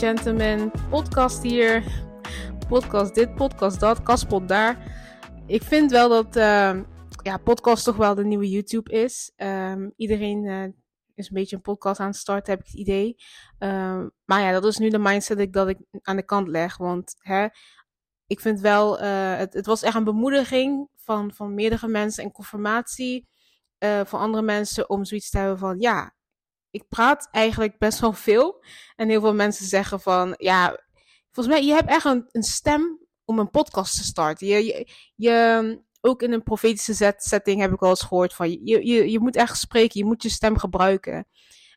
gentlemen. Podcast hier. Podcast dit, podcast dat, kaspot daar. Ik vind wel dat uh, ja, podcast toch wel de nieuwe YouTube is. Um, iedereen uh, is een beetje een podcast aan het starten, heb ik het idee. Um, maar ja, dat is nu de mindset dat ik, dat ik aan de kant leg. Want hè, ik vind wel, uh, het, het was echt een bemoediging van, van meerdere mensen en confirmatie uh, van andere mensen om zoiets te hebben van ja, ik praat eigenlijk best wel veel. En heel veel mensen zeggen van, ja, volgens mij, je hebt echt een, een stem om een podcast te starten. Je, je, je, ook in een profetische setting heb ik al eens gehoord van, je, je, je moet echt spreken, je moet je stem gebruiken.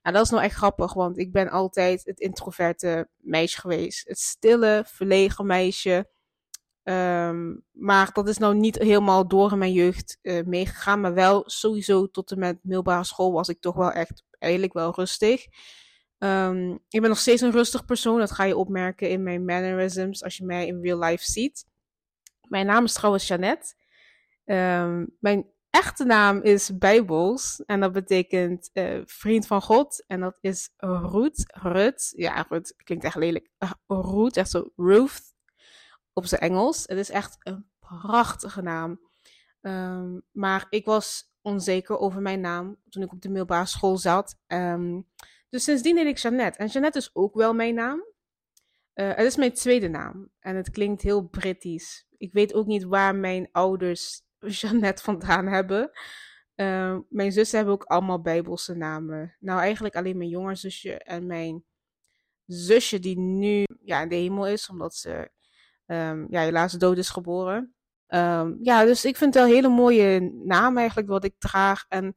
En dat is nou echt grappig, want ik ben altijd het introverte meisje geweest. Het stille, verlegen meisje. Um, maar dat is nou niet helemaal door in mijn jeugd uh, meegegaan. Maar wel sowieso tot en met middelbare school was ik toch wel echt eigenlijk wel rustig. Um, ik ben nog steeds een rustig persoon. Dat ga je opmerken in mijn mannerisms als je mij in real life ziet. Mijn naam is trouwens Jeannette. Um, mijn echte naam is Bijbels. En dat betekent uh, vriend van God. En dat is Ruth. Rut. Ja, Ruth klinkt echt lelijk. Uh, Ruth, echt zo Ruth op zijn Engels. Het is echt een prachtige naam. Um, maar ik was onzeker over mijn naam toen ik op de middelbare school zat. Um, dus sindsdien heet ik Jeannette. En Jeannette is ook wel mijn naam. Uh, het is mijn tweede naam. En het klinkt heel Britisch. Ik weet ook niet waar mijn ouders Jeannette vandaan hebben. Uh, mijn zussen hebben ook allemaal Bijbelse namen. Nou, eigenlijk alleen mijn jongere zusje en mijn zusje, die nu ja, in de hemel is, omdat ze um, ja, helaas dood is geboren. Um, ja, dus ik vind het wel een hele mooie naam eigenlijk wat ik draag. En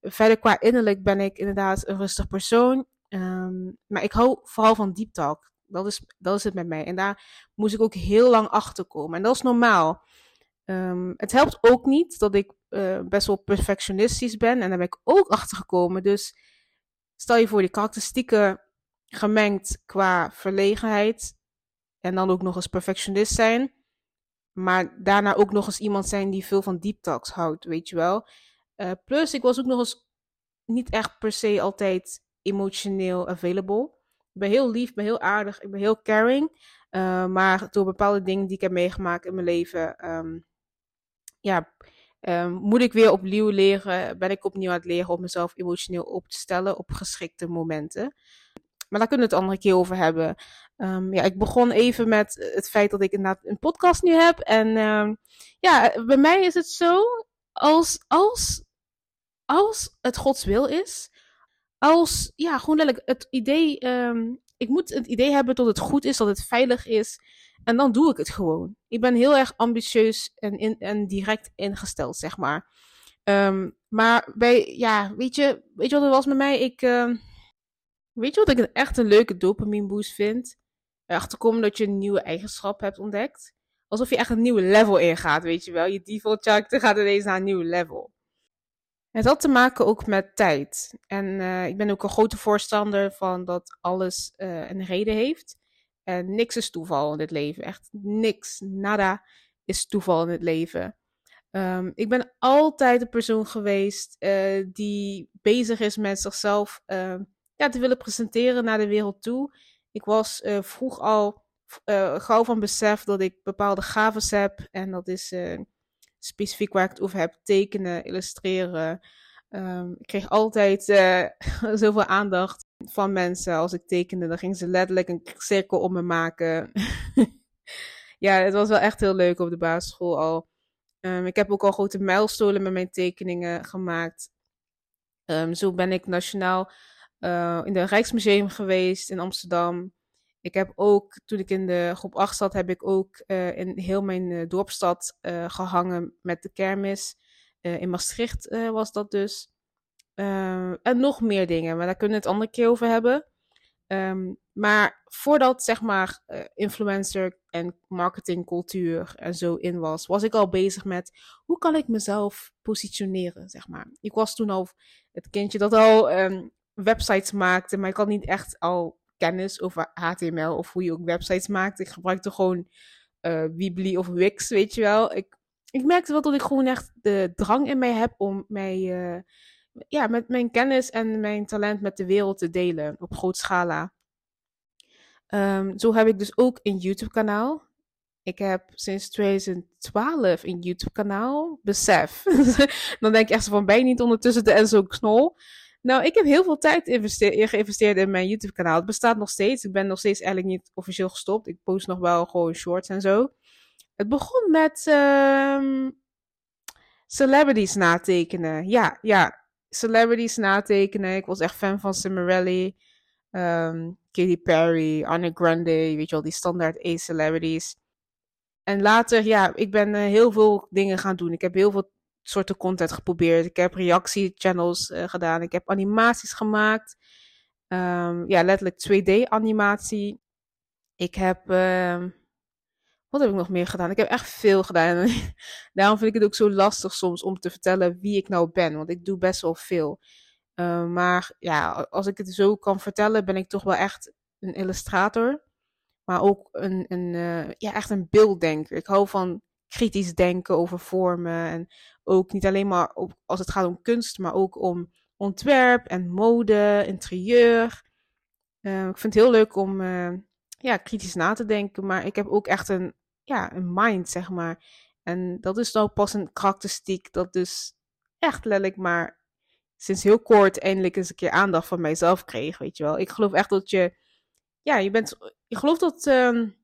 verder qua innerlijk ben ik inderdaad een rustig persoon. Um, maar ik hou vooral van deep talk. Dat is, dat is het met mij. En daar moest ik ook heel lang achter komen. En dat is normaal. Um, het helpt ook niet dat ik uh, best wel perfectionistisch ben. En daar ben ik ook achter gekomen. Dus stel je voor die karakteristieken gemengd qua verlegenheid. En dan ook nog eens perfectionist zijn. Maar daarna ook nog eens iemand zijn die veel van deep talks houdt, weet je wel. Uh, plus, ik was ook nog eens niet echt per se altijd emotioneel available. Ik ben heel lief, ik ben heel aardig, ik ben heel caring. Uh, maar door bepaalde dingen die ik heb meegemaakt in mijn leven, um, ja, um, moet ik weer opnieuw leren. Ben ik opnieuw aan het leren om mezelf emotioneel op te stellen op geschikte momenten. Maar daar kunnen we het andere keer over hebben. Um, ja, ik begon even met het feit dat ik inderdaad een podcast nu heb. En um, ja, bij mij is het zo, als, als, als het Gods wil is, als, ja, gewoon letterlijk het idee, um, ik moet het idee hebben dat het goed is, dat het veilig is. En dan doe ik het gewoon. Ik ben heel erg ambitieus en, in, en direct ingesteld, zeg maar. Maar bij, ja, weet je, weet je wat het was met mij? Ik, weet je wat ik echt een leuke dopamine boost vind? Erachter komen dat je een nieuwe eigenschap hebt ontdekt. Alsof je echt een nieuwe level ingaat, weet je wel. Je default character gaat ineens naar een nieuw level. Het had te maken ook met tijd. En uh, ik ben ook een grote voorstander van dat alles uh, een reden heeft. En niks is toeval in dit leven. Echt niks, nada is toeval in het leven. Um, ik ben altijd een persoon geweest uh, die bezig is met zichzelf ja, te willen presenteren naar de wereld toe. Ik was vroeg al gauw van besef dat ik bepaalde gaven heb. En dat is specifiek waar ik het over heb, tekenen, illustreren. Um, ik kreeg altijd uh, zoveel aandacht van mensen als ik tekende. Dan gingen ze letterlijk een cirkel om me maken. ja, het was wel echt heel leuk op de basisschool al. Um, ik heb ook al grote mijlstolen met mijn tekeningen gemaakt. Um, zo ben ik nationaal uh, in het Rijksmuseum geweest in Amsterdam. Ik heb ook, toen ik in de groep 8 zat, heb ik ook uh, in heel mijn uh, dorpstad gehangen met de kermis. in Maastricht was dat dus. en nog meer dingen, maar daar kunnen we het andere keer over hebben. Um, maar voordat zeg maar influencer en marketingcultuur en zo in was, was ik al bezig met hoe kan ik mezelf positioneren, zeg maar. Ik was toen al het kindje dat al um, websites maakte, maar ik had niet echt al kennis over HTML of hoe je ook websites maakt. Ik gebruikte gewoon uh, Weebly of Wix, weet je wel. Ik, ik merkte wel dat ik gewoon echt de drang in mij heb om mij, uh, ja, met mijn kennis en mijn talent met de wereld te delen op groot schala. Ehm, zo heb ik dus ook een YouTube-kanaal. Ik heb sinds 2012 een YouTube-kanaal. Besef. Dan denk je echt van, ben niet ondertussen de Enzo Knol? Nou, ik heb heel veel tijd geïnvesteerd in mijn YouTube-kanaal. Het bestaat nog steeds. Ik ben nog steeds eigenlijk niet officieel gestopt. Ik post nog wel gewoon shorts en zo. Het begon met um, celebrities natekenen. Ja, ja. Celebrities natekenen. Ik was echt fan van Cimarelli, um, Katy Perry, Anne Grande. Weet je wel, die standaard A-celebrities. En later, ja, ik ben uh, heel veel dingen gaan doen. Ik heb heel veel soorten content geprobeerd. Ik heb reactiechannels uh, gedaan. Ik heb animaties gemaakt. Um, ja, letterlijk 2D-animatie. Ik heb. Uh, wat heb ik nog meer gedaan? Ik heb echt veel gedaan. Daarom vind ik het ook zo lastig soms om te vertellen wie ik nou ben. Want ik doe best wel veel. Uh, maar ja, als ik het zo kan vertellen, ben ik toch wel echt een illustrator. Maar ook een, een, uh, ja, echt een beelddenker. Ik hou van kritisch denken over vormen. En ook niet alleen maar als het gaat om kunst, maar ook om ontwerp en mode, interieur. Uh, ik vind het heel leuk om uh, ja, kritisch na te denken, maar ik heb ook echt een, ja, een mind, zeg maar. En dat is nou pas een karakteristiek dat dus echt letterlijk maar sinds heel kort eindelijk eens een keer aandacht van mijzelf kreeg, weet je wel. Ik geloof echt dat je, ja, je bent, ik geloof dat um,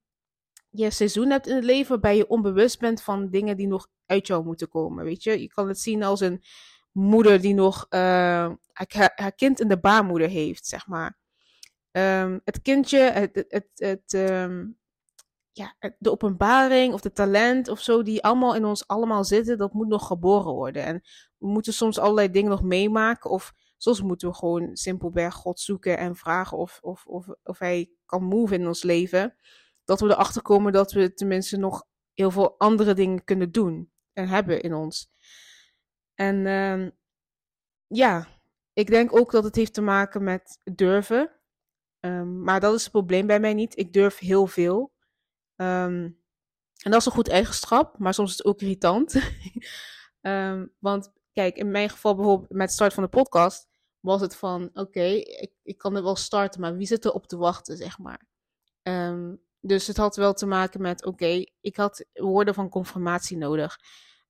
je seizoen hebt in het leven waarbij je onbewust bent van dingen die nog uit jou moeten komen. Weet je, je kan het zien als een moeder die nog uh, haar, kind in de baarmoeder heeft, zeg maar. Um, het kindje, het, het, het um, ja, de openbaring of de talent of zo, die allemaal in ons allemaal zitten, dat moet nog geboren worden. En we moeten soms allerlei dingen nog meemaken. Of soms moeten we gewoon simpelweg God zoeken en vragen of, of, of, of hij kan move in ons leven. Dat we erachter komen dat we tenminste nog heel veel andere dingen kunnen doen en hebben in ons. En uh, ja, ik denk ook dat het heeft te maken met durven. Um, maar dat is het probleem bij mij niet. Ik durf heel veel. Um, en dat is een goed eigenschap, maar soms is het ook irritant. want kijk, in mijn geval bijvoorbeeld met start van de podcast was het van, oké, ik, ik kan het wel starten, maar wie zit er op te wachten, zeg maar. Dus het had wel te maken met, oké, ik had woorden van confirmatie nodig.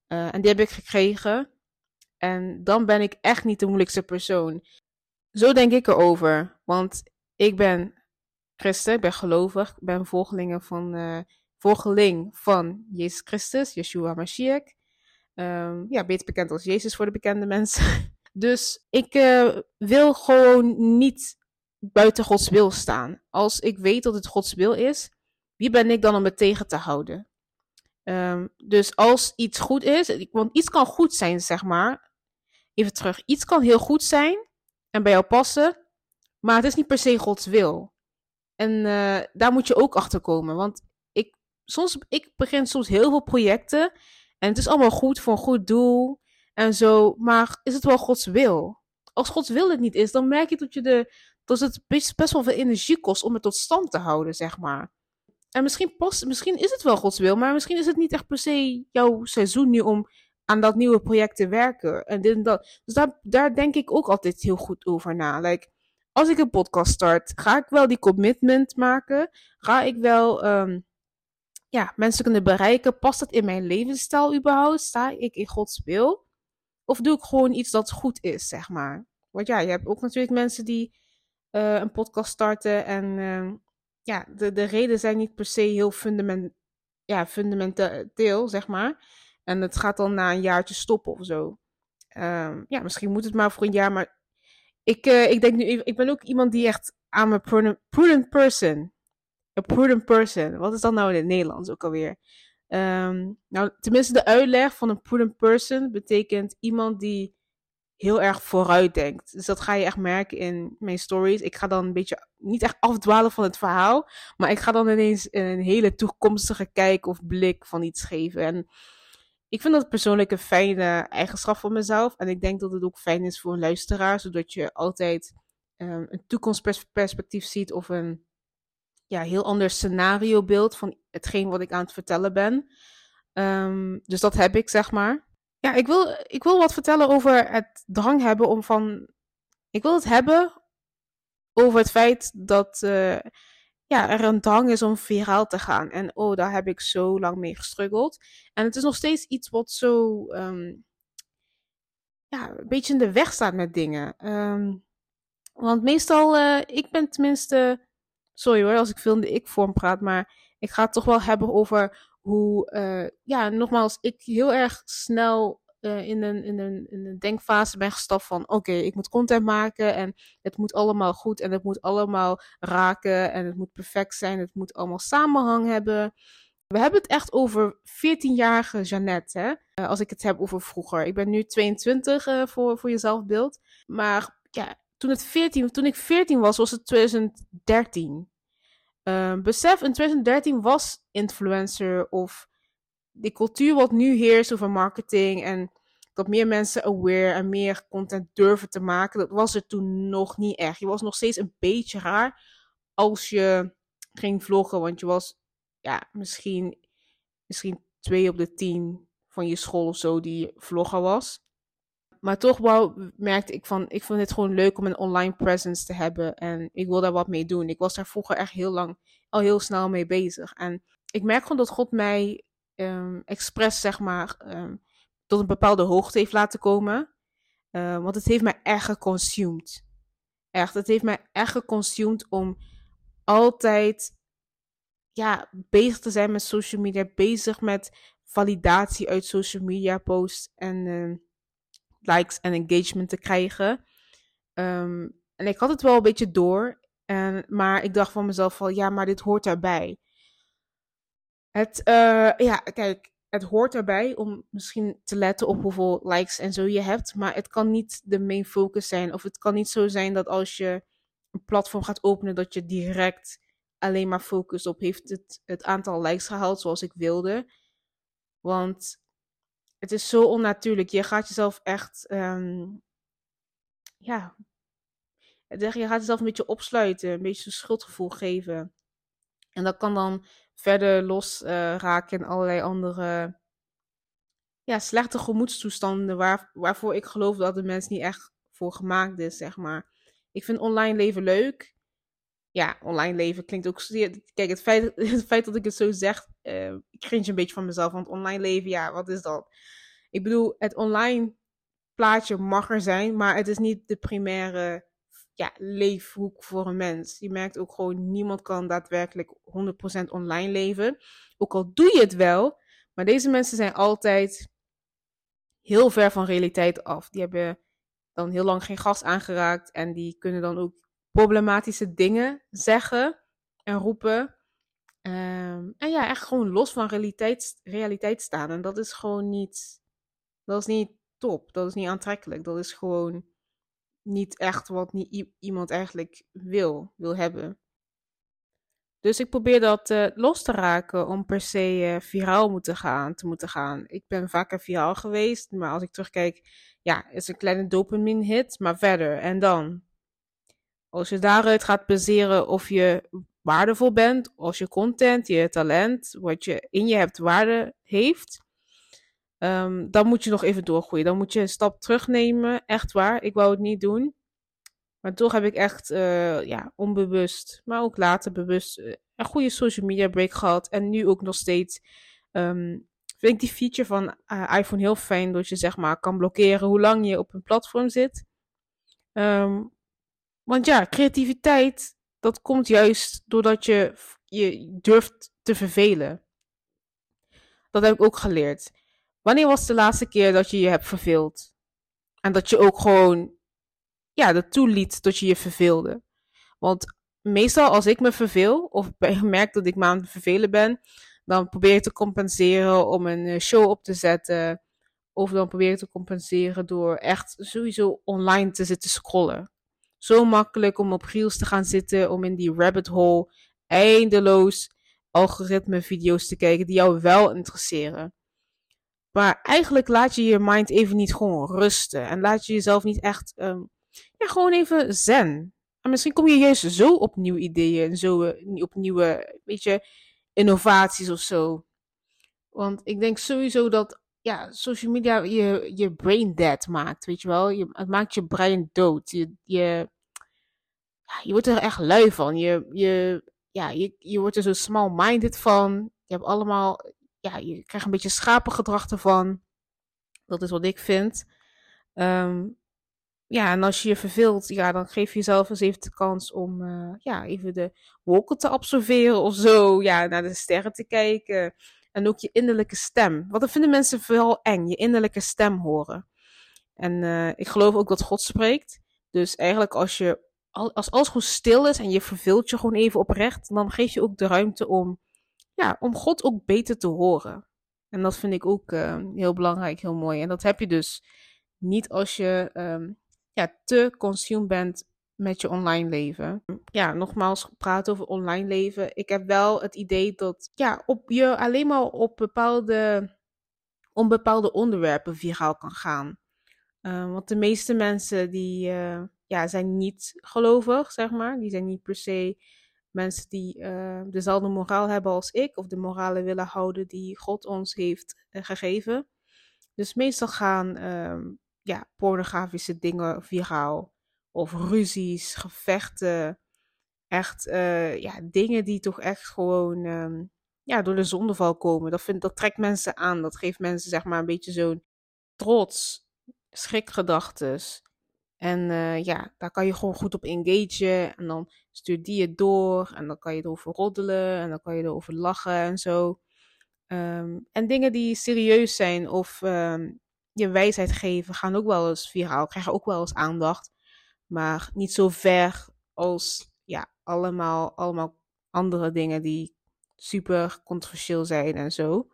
Uh, en die heb ik gekregen. En dan ben ik echt niet de moeilijkste persoon. Zo denk ik erover. Want ik ben christen, ik ben gelovig, ik ben volgelingen van, uh, volgeling van Jezus Christus, Yeshua Mashiach. Um, ja, beter bekend als Jezus voor de bekende mensen. dus ik uh, wil gewoon niet buiten Gods wil staan. Als ik weet dat het Gods wil is, wie ben ik dan om het tegen te houden? Um, dus als iets goed is, want iets kan goed zijn, zeg maar. Even terug, iets kan heel goed zijn en bij jou passen, maar het is niet per se Gods wil. En uh, daar moet je ook achter komen, want ik, soms, ik begin soms heel veel projecten en het is allemaal goed voor een goed doel en zo, maar is het wel Gods wil? Als Gods wil het niet is, dan merk je dat, je de, dat het best, best wel veel energie kost om het tot stand te houden, zeg maar. En misschien, past, misschien is het wel Gods wil, maar misschien is het niet echt per se jouw seizoen nu om aan dat nieuwe project te werken. En dit en dat. Dus daar, denk ik ook altijd heel goed over na. Like, als ik een podcast start, ga ik wel die commitment maken? Ga ik wel um, ja, mensen kunnen bereiken? Past dat in mijn levensstijl überhaupt? Sta ik in Gods wil? Of doe ik gewoon iets dat goed is, zeg maar? Want ja, je hebt ook natuurlijk mensen die uh, een podcast starten en uh, ja, de, de reden zijn niet per se heel fundament, ja, fundamenteel, zeg maar. En het gaat dan na een jaartje stoppen of zo. Um, ja, misschien moet het maar voor een jaar, maar ik, uh, ik denk nu, ik ben ook iemand die echt aan een prudent, person. A prudent person. Wat is dat nou in het Nederlands ook alweer? Um, nou, tenminste, de uitleg van een prudent person betekent iemand die heel erg vooruit denkt. Dus dat ga je echt merken in mijn stories. Ik ga dan een beetje, niet echt afdwalen van het verhaal, maar ik ga dan ineens een hele toekomstige kijk of blik van iets geven. En ik vind dat persoonlijk een fijne eigenschap van mezelf. En ik denk dat het ook fijn is voor een luisteraar, zodat je altijd um, een toekomstperspectief ziet of een ja, heel ander scenario beeld van hetgeen wat ik aan het vertellen ben. Um, dus dat heb ik, zeg maar. Ja, ik wil, ik wil wat vertellen over het drang hebben om van. Ik wil het hebben over het feit dat. Uh, ja, er een drang is om viraal te gaan. En oh, daar heb ik zo lang mee gestruggeld. En het is nog steeds iets wat zo ehm, ja, een beetje in de weg staat met dingen. Ehm, want meestal, uh, ik ben tenminste, sorry hoor als ik veel in de ik-vorm praat, maar ik ga het toch wel hebben over hoe, uh, ja, nogmaals, ik heel erg snel uh, in, een, in, een, in een denkfase ben gestapt van oké, ik moet content maken en het moet allemaal goed en het moet allemaal raken en het moet perfect zijn, het moet allemaal samenhang hebben. We hebben het echt over 14-jarige Jeannette, hè? Uh, als ik het heb over vroeger. Ik ben nu 22 uh, voor, voor je zelfbeeld. Maar ja, toen, het 14, toen ik 14 was, was het 2013. Uh, besef, in 2013 was influencer of die cultuur wat nu heerst over marketing en dat meer mensen aware en meer content durven te maken, dat was er toen nog niet echt. Je was nog steeds een beetje raar als je ging vloggen, want je was ja, misschien, misschien twee op de tien van je school of zo die vlogger was. Maar toch wel merkte ik van, ik vond het gewoon leuk om een online presence te hebben. En ik wil daar wat mee doen. Ik was daar vroeger echt heel lang, al heel snel mee bezig. En ik merk gewoon dat God mij um, expres, zeg maar, um, tot een bepaalde hoogte heeft laten komen. Uh, want het heeft mij echt geconsumed. Echt, het heeft mij echt geconsumed om altijd ja, bezig te zijn met social media, bezig met validatie uit social media posts en likes en engagement te krijgen. Um, en ik had het wel een beetje door, en, maar ik dacht van mezelf van ja, maar dit hoort daarbij. Het, uh, ja, kijk, het hoort erbij om misschien te letten op hoeveel likes en zo je hebt, maar het kan niet de main focus zijn. Of het kan niet zo zijn dat als je een platform gaat openen, dat je direct alleen maar focust op heeft het, het aantal likes gehaald zoals ik wilde. Want het is zo onnatuurlijk. Je gaat jezelf echt, um, ja, je gaat jezelf een beetje opsluiten, een beetje een schuldgevoel geven. En dat kan dan verder los uh, raken in allerlei andere ja, slechte gemoedstoestanden waar, waarvoor ik geloof dat de mens niet echt voor gemaakt is, zeg maar. Ik vind online leven leuk. Ja, online leven klinkt ook... Kijk, het feit, het feit dat ik het zo zeg, uh, ik cringe een beetje van mezelf. Want online leven, ja, wat is dat? Ik bedoel, het online plaatje mag er zijn, maar het is niet de primaire ja, leefhoek voor een mens. Je merkt ook gewoon, niemand kan daadwerkelijk 100% online leven. Ook al doe je het wel, maar deze mensen zijn altijd heel ver van realiteit af. Die hebben dan heel lang geen gas aangeraakt en die kunnen dan ook problematische dingen zeggen en roepen. Um, en ja, echt gewoon los van realiteit, realiteit staan. En dat is gewoon niet, dat is niet top. Dat is niet aantrekkelijk. Dat is gewoon niet echt wat niet iemand eigenlijk wil, wil hebben. Dus ik probeer dat uh, los te raken om per se uh, viraal moeten gaan, te moeten gaan. Ik ben vaker viraal geweest, maar als ik terugkijk, ja, is een kleine dopamine hit, maar verder. En dan? Als je daaruit gaat baseren of je waardevol bent, als je content, je talent, wat je in je hebt waarde heeft, Um, dan moet je nog even doorgroeien. Dan moet je een stap terugnemen. Echt waar. Ik wou het niet doen. Maar toch heb ik echt uh, ja, onbewust, maar ook later bewust uh, een goede social media break gehad. En nu ook nog steeds um, vind ik die feature van uh, iPhone heel fijn. Dat je zeg maar kan blokkeren hoe lang je op een platform zit. Um, want ja, creativiteit, dat komt juist doordat je je durft te vervelen. Dat heb ik ook geleerd. Wanneer was de laatste keer dat je je hebt verveeld? En dat je ook gewoon, ja, dat toeliet dat je je verveelde. Want meestal als ik me verveel, of merk dat ik me aan het vervelen ben, dan probeer ik te compenseren om een eh, show op te zetten. Of dan probeer ik te compenseren door echt sowieso online te zitten scrollen. Zo makkelijk om op Reels te gaan zitten, om in die rabbit hole eindeloos algoritme video's te kijken die jou wel interesseren. Maar eigenlijk laat je je mind even niet gewoon rusten. En laat je jezelf niet echt, um, ja, gewoon even zen. En misschien kom je juist zo op nieuwe ideeën en zo uh, op nieuwe, weet je, innovaties of zo. Want ik denk sowieso dat, ja, social media je, je brain dead maakt, weet je wel. Je, het maakt je brein dood. Je, je, je wordt er echt lui van. Je, je, ja, je, je wordt er zo small-minded van. Je hebt allemaal, ja, je krijgt een beetje schapengedrag ervan. Dat is wat ik vind. Ehm, ja, en als je je verveelt, ja, dan geef je jezelf eens even de kans om uh, ja, even de wolken te observeren of zo. Ja, naar de sterren te kijken. En ook je innerlijke stem. Want dat vinden mensen vooral eng, je innerlijke stem horen. En uh, ik geloof ook dat God spreekt. Dus eigenlijk als je als alles gewoon stil is en je verveelt je gewoon even oprecht, dan geef je ook de ruimte om, ja, om God ook beter te horen. En dat vind ik ook uh, heel belangrijk, heel mooi. En dat heb je dus niet als je um, ja, te consumed bent met je online leven. Ja, nogmaals, praten over online leven. Ik heb wel het idee dat ja, op je alleen maar op bepaalde, om bepaalde onderwerpen viraal kan gaan. Uh, want de meeste mensen die uh, ja, zijn niet gelovig, zeg maar. Die zijn niet per se mensen die uh, dezelfde moraal hebben als ik. Of de moralen willen houden die God ons heeft gegeven. Dus meestal gaan um, ja, pornografische dingen viraal. Of ruzies, gevechten. Echt uh, ja, dingen die toch echt gewoon um, ja, door de zondeval komen. Dat, vind, dat trekt mensen aan. Dat geeft mensen zeg maar een beetje zo'n trots, schrikgedachtes. En uh, ja, daar kan je gewoon goed op engagen. En dan stuurt die het door. En dan kan je erover roddelen. En dan kan je erover lachen en zo. Um, en dingen die serieus zijn of um, je wijsheid geven, gaan ook wel eens viraal, krijgen ook wel eens aandacht. Maar niet zo ver als ja, allemaal, allemaal andere dingen die super controversieel zijn en zo.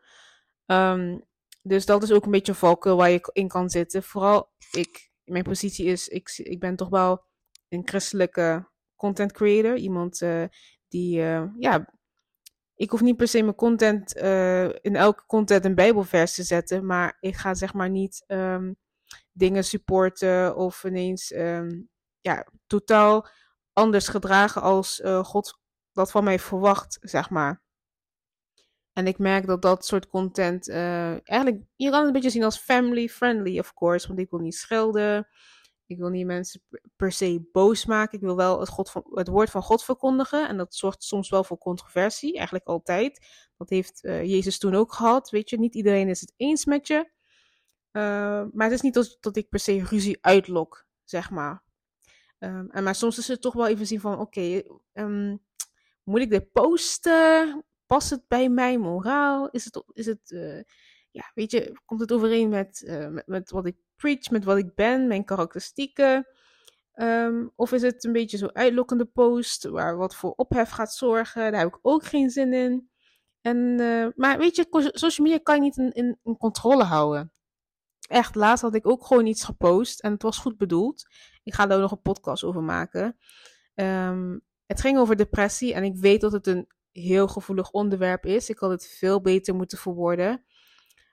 Um, dus dat is ook een beetje een valkuil waar je in kan zitten. Vooral ik, mijn positie is, ik, ik ben toch wel een christelijke content creator. Iemand uh, die, uh, ja, ik hoef niet per se mijn content, uh, in elke content een bijbelvers te zetten. Maar ik ga zeg maar niet um, dingen supporten of ineens, um, ja, totaal anders gedragen als God dat van mij verwacht, zeg maar. En ik merk dat dat soort content uh, eigenlijk, je kan het een beetje zien als family friendly, of course. Want ik wil niet schelden. Ik wil niet mensen per se boos maken. Ik wil wel het, God van, het woord van God verkondigen. En dat zorgt soms wel voor controversie, eigenlijk altijd. Dat heeft uh, Jezus toen ook gehad. Weet je, niet iedereen is het eens met je. Maar het is niet dat, dat ik per se ruzie uitlok, zeg maar. Um, en maar soms is het toch wel even zien van, oké, um, moet ik dit posten? past het bij mijn moraal? Is het, is het uh, ja, weet je, komt het overeen met, uh, met, met, wat ik preach, met wat ik ben, mijn karakteristieken? Um, of is het een beetje zo'n uitlokkende post waar wat voor ophef gaat zorgen? Daar heb ik ook geen zin in. En, uh, maar weet je, social media kan je niet in, in, in controle houden. Echt, laatst had ik ook gewoon iets gepost en het was goed bedoeld. Ik ga daar nog een podcast over maken. Um, het ging over depressie en ik weet dat het een heel gevoelig onderwerp is. Ik had het veel beter moeten verwoorden.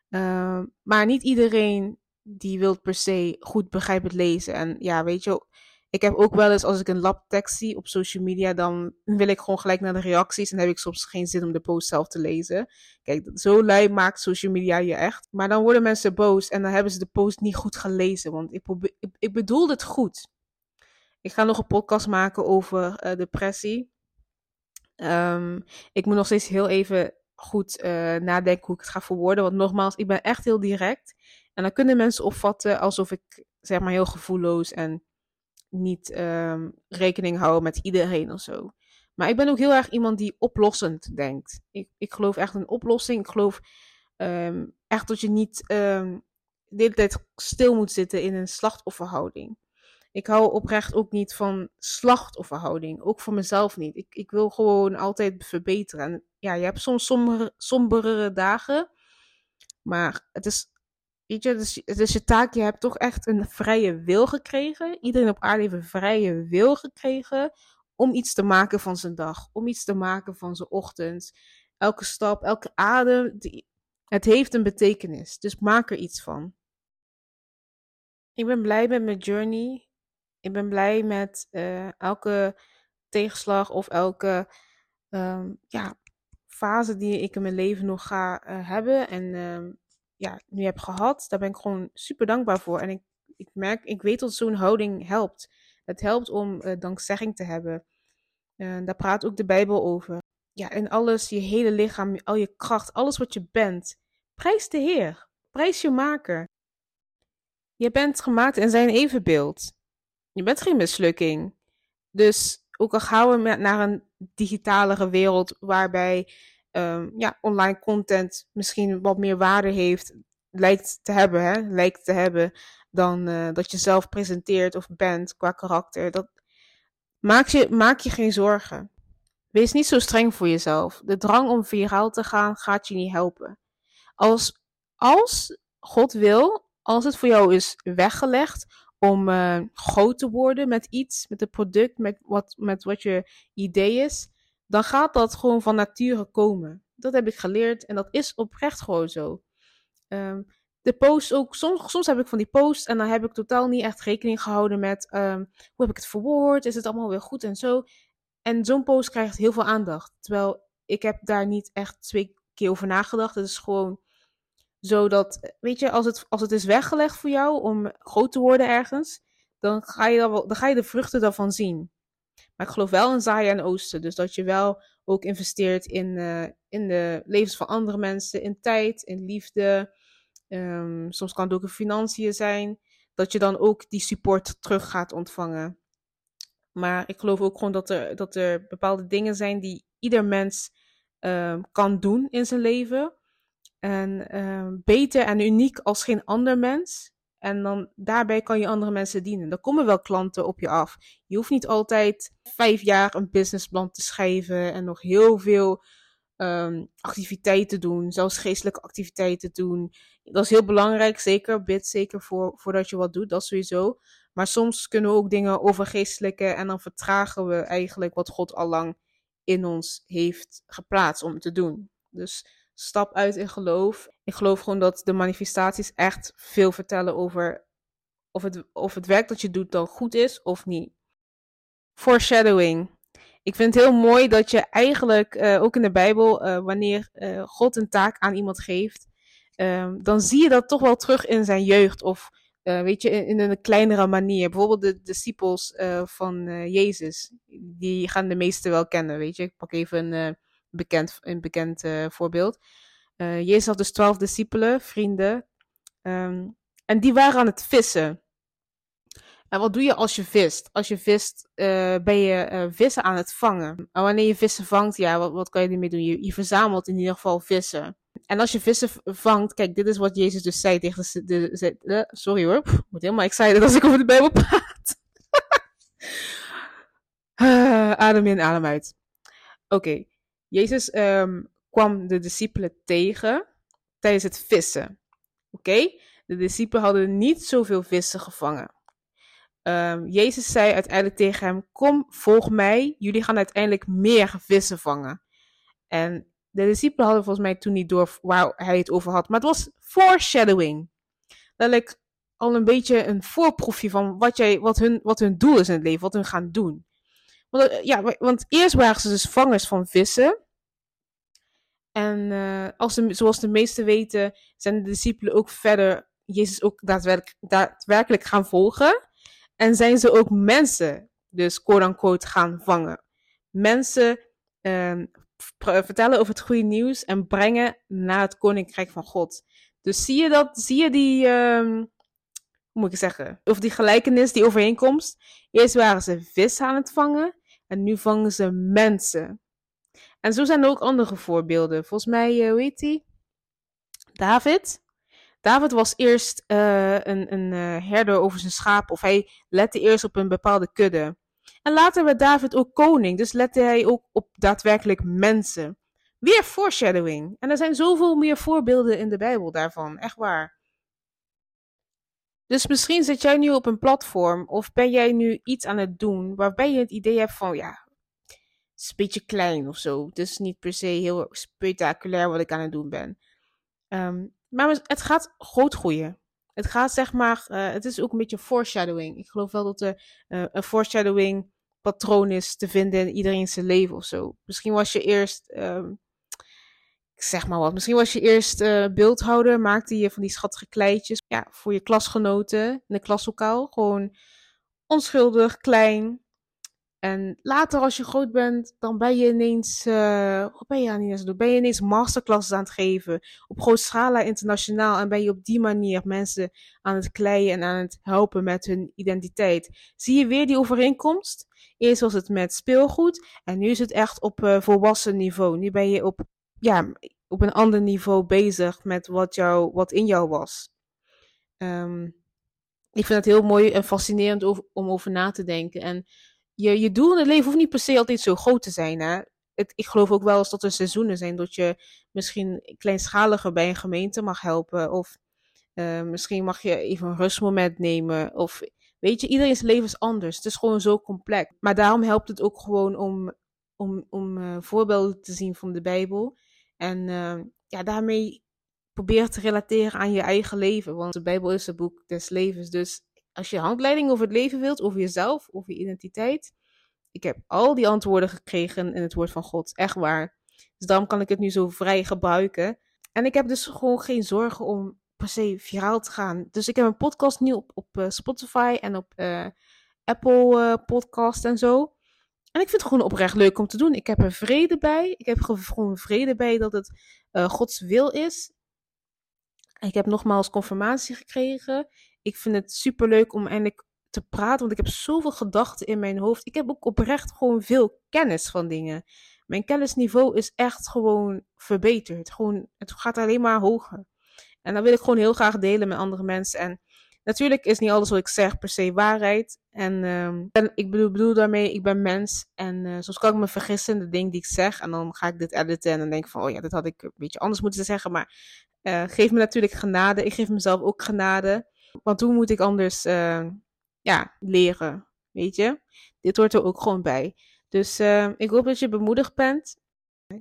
Uh, maar niet iedereen die wil per se goed begrijpend lezen. En ja, weet je, ik heb ook wel eens als ik een labtekst zie op social media, dan wil ik gewoon gelijk naar de reacties en heb ik soms geen zin om de post zelf te lezen. Kijk, zo lui maakt social media je echt. Maar dan worden mensen boos en dan hebben ze de post niet goed gelezen, want ik, ik, ik bedoel het goed. Ik ga nog een podcast maken over uh, depressie. Um, ik moet nog steeds heel even goed uh, nadenken hoe ik het ga verwoorden. Want nogmaals, ik ben echt heel direct. En dan kunnen mensen opvatten alsof ik zeg maar heel gevoelloos en niet um, rekening hou met iedereen of zo. Maar ik ben ook heel erg iemand die oplossend denkt. Ik, ik geloof echt in oplossing. Ik geloof um, echt dat je niet de hele tijd stil moet zitten in een slachtofferhouding ik hou oprecht ook niet van slachtofferhouding. Ook voor mezelf niet. Ik, ik wil gewoon altijd verbeteren. En ja, je hebt soms sombere, somberere dagen. Maar het is, weet je, het is je taak. Je hebt toch echt een vrije wil gekregen. Iedereen op aarde heeft een vrije wil gekregen. Om iets te maken van zijn dag. Om iets te maken van zijn ochtend. Elke stap, elke adem. Die, het heeft een betekenis. Dus maak er iets van. Ik ben blij met mijn journey ik ben blij met uh, elke tegenslag of elke um, ja, fase die ik in mijn leven nog ga uh, hebben. En uh, ja, nu heb gehad. Daar ben ik gewoon super dankbaar voor. En ik, ik merk, ik weet dat zo'n houding helpt. Het helpt om uh, dankzegging te hebben. Uh, daar praat ook de Bijbel over. Ja, en alles, je hele lichaam, al je kracht, alles wat je bent. Prijs de Heer. Prijs je maker. Je bent gemaakt in zijn evenbeeld. Je bent geen mislukking. Dus ook al gaan we naar een digitalere wereld waarbij um, ja, online content misschien wat meer waarde heeft, lijkt te hebben, hè, lijkt te hebben, dan uh, dat je zelf presenteert of bent qua karakter. Dat, maak, je, maak je geen zorgen. Wees niet zo streng voor jezelf. De drang om viraal te gaan gaat je niet helpen. Als, als God wil, als het voor jou is weggelegd om uh, groot te worden met iets, met een product, met wat, met wat je idee is, dan gaat dat gewoon van nature komen. Dat heb ik geleerd en dat is oprecht gewoon zo. Um, de post ook, soms, soms heb ik van die posts en dan heb ik totaal niet echt rekening gehouden met um, hoe heb ik het verwoord, is het allemaal weer goed en zo. En zo'n post krijgt heel veel aandacht. Terwijl ik heb daar niet echt twee keer over nagedacht. Het is gewoon zo dat, weet je, als het, als het is weggelegd voor jou om groot te worden ergens, dan ga je, dan ga je de vruchten daarvan zien. Maar ik geloof wel in zaaien en oosten. Dus dat je wel ook investeert in, uh, in de levens van andere mensen, in tijd, in liefde. Um, soms kan het ook in financiën zijn. Dat je dan ook die support terug gaat ontvangen. Maar ik geloof ook gewoon dat er, dat er bepaalde dingen zijn die ieder mens uh, kan doen in zijn leven. En uh, beter en uniek als geen ander mens. En dan daarbij kan je andere mensen dienen. Er komen wel klanten op je af. Je hoeft niet altijd vijf jaar een businessplan te schrijven en nog heel veel um, activiteiten doen, zelfs geestelijke activiteiten doen. Dat is heel belangrijk, zeker. Bid zeker voor, voordat je wat doet, dat sowieso. Maar soms kunnen we ook dingen overgeestelijke en dan vertragen we eigenlijk wat God al lang in ons heeft geplaatst om te doen. Dus stap uit in geloof. Ik geloof gewoon dat de manifestaties echt veel vertellen over of het, of het werk dat je doet dan goed is of niet. Foreshadowing. Ik vind het heel mooi dat je eigenlijk, uh, ook in de Bijbel, uh, wanneer uh, God een taak aan iemand geeft, ehm, dan zie je dat toch wel terug in zijn jeugd. Of weet je, in, een kleinere manier. Bijvoorbeeld de disciples van Jezus. Die gaan de meesten wel kennen, weet je. Ik pak even een bekend, een bekend voorbeeld. Jezus had dus twaalf discipelen, vrienden. Um, en die waren aan het vissen. En wat doe je als je vist? Als je vist, uh, ben je vissen aan het vangen. En wanneer je vissen vangt, ja, wat, wat kan je ermee doen? Je, je, verzamelt in ieder geval vissen. En als je vissen vangt, kijk, dit is wat Jezus dus zei tegen de. sorry hoor, ik word helemaal excited als ik over de Bijbel praat. adem in, adem uit. Oké. Jezus um, kwam de discipelen tegen tijdens het vissen. Oké, de discipelen hadden niet zoveel vissen gevangen. Um, Jezus zei uiteindelijk tegen hem: Kom, volg mij. Jullie gaan uiteindelijk meer vissen vangen. En de discipelen hadden volgens mij toen niet door waar hij het over had. Maar het was foreshadowing. Leek al een beetje een voorproefje van wat, jij, wat, hun, wat hun doel is in het leven, wat hun gaan doen. Want, eh, ja, want eerst waren ze dus vangers van vissen. En uh, als de, zoals de meesten weten, zijn de discipelen ook verder Jezus ook daadwerkelijk, daadwerkelijk gaan volgen. En zijn ze ook mensen, dus quote-unquote, gaan vangen. Mensen um, vertellen over het goede nieuws en brengen naar het koninkrijk van God. Dus zie je dat, zie je die, um, hoe moet ik zeggen, of die gelijkenis, die overeenkomst. Eerst waren ze vis aan het vangen en nu vangen ze mensen. En zo zijn er ook andere voorbeelden. Volgens mij, uh, hoe heet? David. David was eerst uh, een, een uh, herder over zijn schapen, of hij lette eerst op een bepaalde kudde. En later werd David ook koning, dus lette hij ook op daadwerkelijk mensen. Weer foreshadowing. En er zijn zoveel meer voorbeelden in de Bijbel daarvan, echt waar. Dus misschien zit jij nu op een platform, of ben jij nu iets aan het doen waarbij je het idee hebt van, ja, het is een beetje klein of zo. Het is niet per se heel spectaculair wat ik aan het doen ben. Um, maar het gaat groot groeien. Het gaat zeg maar, uh, het is ook een beetje foreshadowing. Ik geloof wel dat er uh, een foreshadowing patroon is te vinden in iedereen zijn leven of zo. Misschien was je eerst, um, ik zeg maar wat, misschien was je eerst uh, beeldhouder, maakte je van die schattige kleitjes ja, voor je klasgenoten in de klaslokaal. Gewoon onschuldig, klein. En later, als je groot bent, dan ben je ineens. Uh, ben je aan het doen? Ben je ineens masterclasses aan het geven. Op grote scala internationaal. En ben je op die manier mensen aan het kleien en aan het helpen met hun identiteit. Zie je weer die overeenkomst? Eerst was het met speelgoed. En nu is het echt op uh, volwassen niveau. Nu ben je op, ja, op een ander niveau bezig met wat, jou, wat in jou was. Um, ik vind het heel mooi en fascinerend om over na te denken. En je, je doel in het leven hoeft niet per se altijd zo groot te zijn. Hè? Het, ik geloof ook wel eens dat er seizoenen zijn dat je misschien kleinschaliger bij een gemeente mag helpen. Of uh, misschien mag je even een rustmoment nemen. Of weet je, iedereen's leven is anders. Het is gewoon zo complex. Maar daarom helpt het ook gewoon om, om, om uh, voorbeelden te zien van de Bijbel. En uh, ja, daarmee probeer te relateren aan je eigen leven. Want de Bijbel is het boek des levens. Dus als je handleiding over het leven wilt, over jezelf, over je identiteit. Ik heb al die antwoorden gekregen in het woord van God. Echt waar. Dus daarom kan ik het nu zo vrij gebruiken. En ik heb dus gewoon geen zorgen om per se viraal te gaan. Dus ik heb een podcast nu op, op uh, Spotify en op uh, Apple uh, Podcast en zo. En ik vind het gewoon oprecht leuk om te doen. Ik heb er vrede bij. Ik heb gewoon vrede bij dat het Gods wil is. Ik heb nogmaals confirmatie gekregen. Ik vind het super leuk om eindelijk te praten, want ik heb zoveel gedachten in mijn hoofd. Ik heb ook oprecht gewoon veel kennis van dingen. Mijn kennisniveau is echt gewoon verbeterd. Gewoon, het gaat alleen maar hoger. En dat wil ik gewoon heel graag delen met andere mensen. En natuurlijk is niet alles wat ik zeg per se waarheid. En, um, ik bedoel, bedoel, daarmee, ik ben mens. En uh, soms kan ik me vergissen in de dingen die ik zeg. En dan ga ik dit editen en dan denk ik van, oh ja, dit had ik een beetje anders moeten zeggen. Maar uh, geef me natuurlijk genade. Ik geef mezelf ook genade. Want hoe moet ik anders uh, ja, leren? Weet je? Dit hoort er ook gewoon bij. Dus uh, ik hoop dat je bemoedigd bent.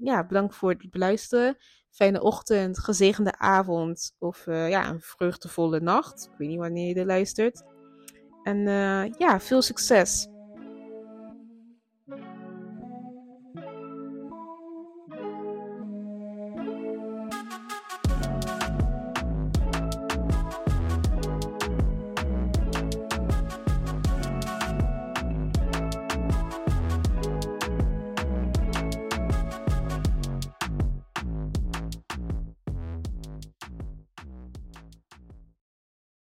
Ja, bedankt voor het beluisteren. Fijne ochtend, gezegende avond of uh, ja, een vreugdevolle nacht. Ik weet niet wanneer je er luistert. En ja, veel succes.